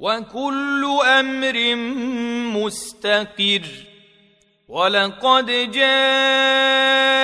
وكل أمر مستقر ولقد جاءهم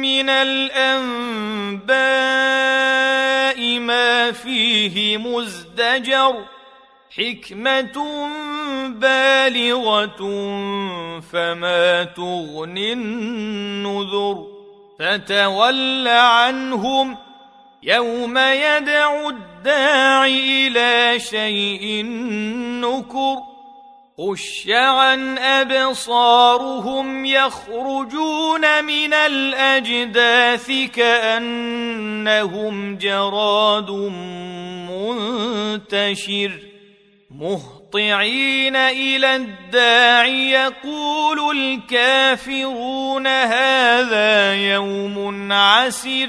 من الأنباء ما فيه مزدجر حكمة بالغة فما تغني النذر فتول عنهم يوم يدعو الداعي إلى شيء نكر خش عن ابصارهم يخرجون من الاجداث كانهم جراد منتشر مهطعين إلى الداعي يقول الكافرون هذا يوم عسر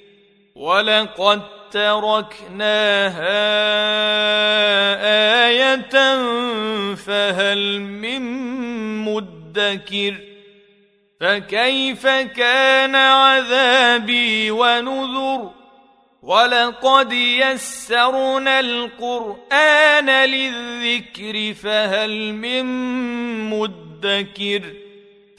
ولقد تركناها إيه فهل من مدكر فكيف كان عذابي ونذر ولقد يسرنا القران للذكر فهل من مدكر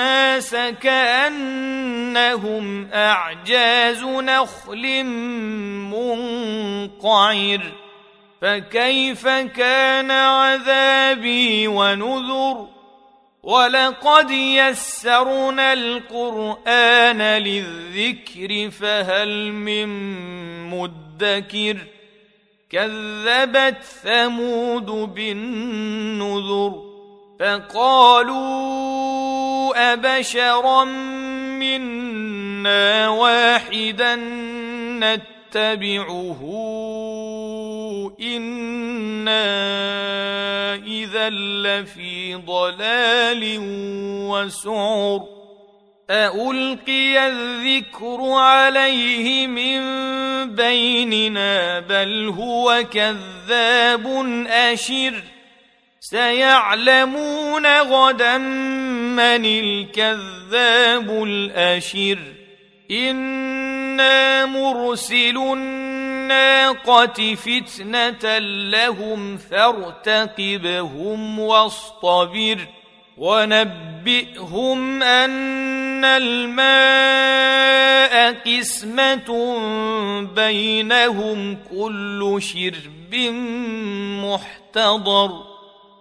الناس كأنهم أعجاز نخل منقعر. فكيف كان عذابي ونذر؟ ولقد يسرنا القرآن للذكر فهل من مدكر؟ كذبت ثمود بالنذر. فقالوا أبشرا منا واحدا نتبعه. إنا إذا لفي ضلال وسعر. ألقي الذكر عليه من بيننا بل هو كذاب أشر. سيعلمون غدا من الكذاب الأشر. إنا مرسل الناقة فتنة لهم فارتقبهم واصطبر. ونبئهم أن الماء قسمة بينهم كل شرب محتضر.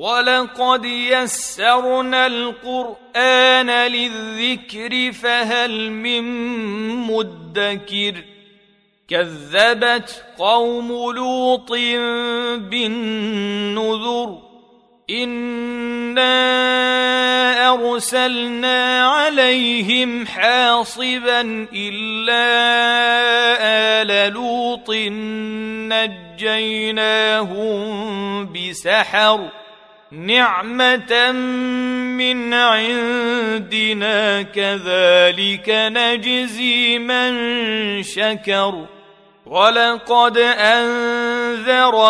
ولقد يسرنا القران للذكر فهل من مدكر كذبت قوم لوط بالنذر انا ارسلنا عليهم حاصبا الا ال لوط نجيناهم بسحر نعمة من عندنا كذلك نجزي من شكر. ولقد أنذرهم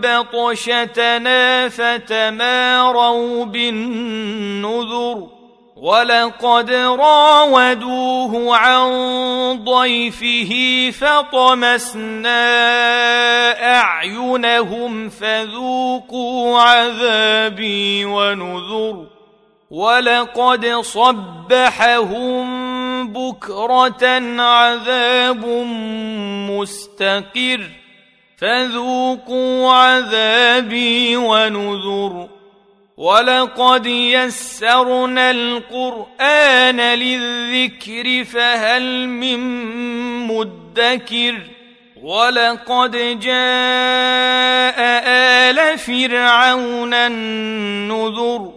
بطشتنا فتماروا بالنذر. ولقد راودوه عن ضيفه فطمسنا اعينهم فذوقوا عذابي ونذر ولقد صبحهم بكره عذاب مستقر فذوقوا عذابي ونذر ولقد يسرنا القران للذكر فهل من مدكر ولقد جاء ال فرعون النذر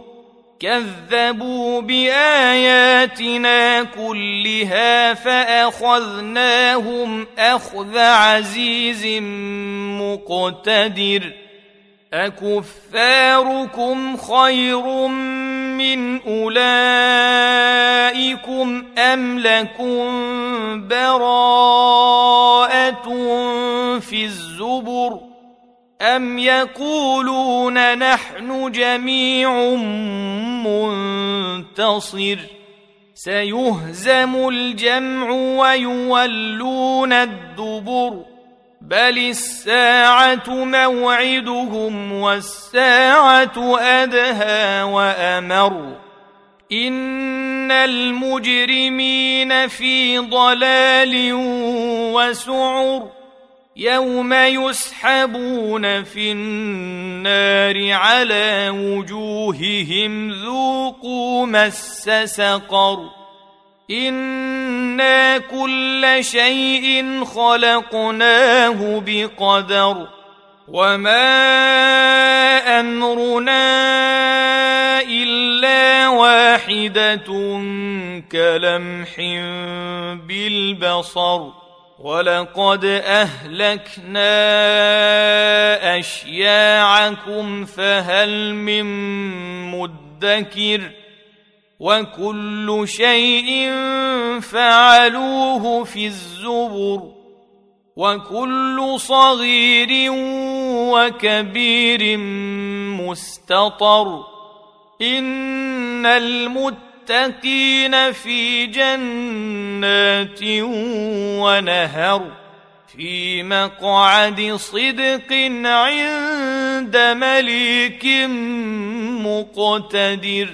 كذبوا باياتنا كلها فاخذناهم اخذ عزيز مقتدر أكفاركم خير من أولئكم أم لكم براءة في الزبر أم يقولون نحن جميع منتصر سيهزم الجمع ويولون الدبر بل الساعة موعدهم والساعة أدهى وأمر إن المجرمين في ضلال وسعر يوم يسحبون في النار على وجوههم ذوقوا مس سقر أنا كل شيء خلقناه بقدر وما امرنا الا واحدة كلمح بالبصر ولقد اهلكنا اشياعكم فهل من مدكر وكل شيء فعلوه في الزبر وكل صغير وكبير مستطر إن المتقين في جنات ونهر في مقعد صدق عند مليك مقتدر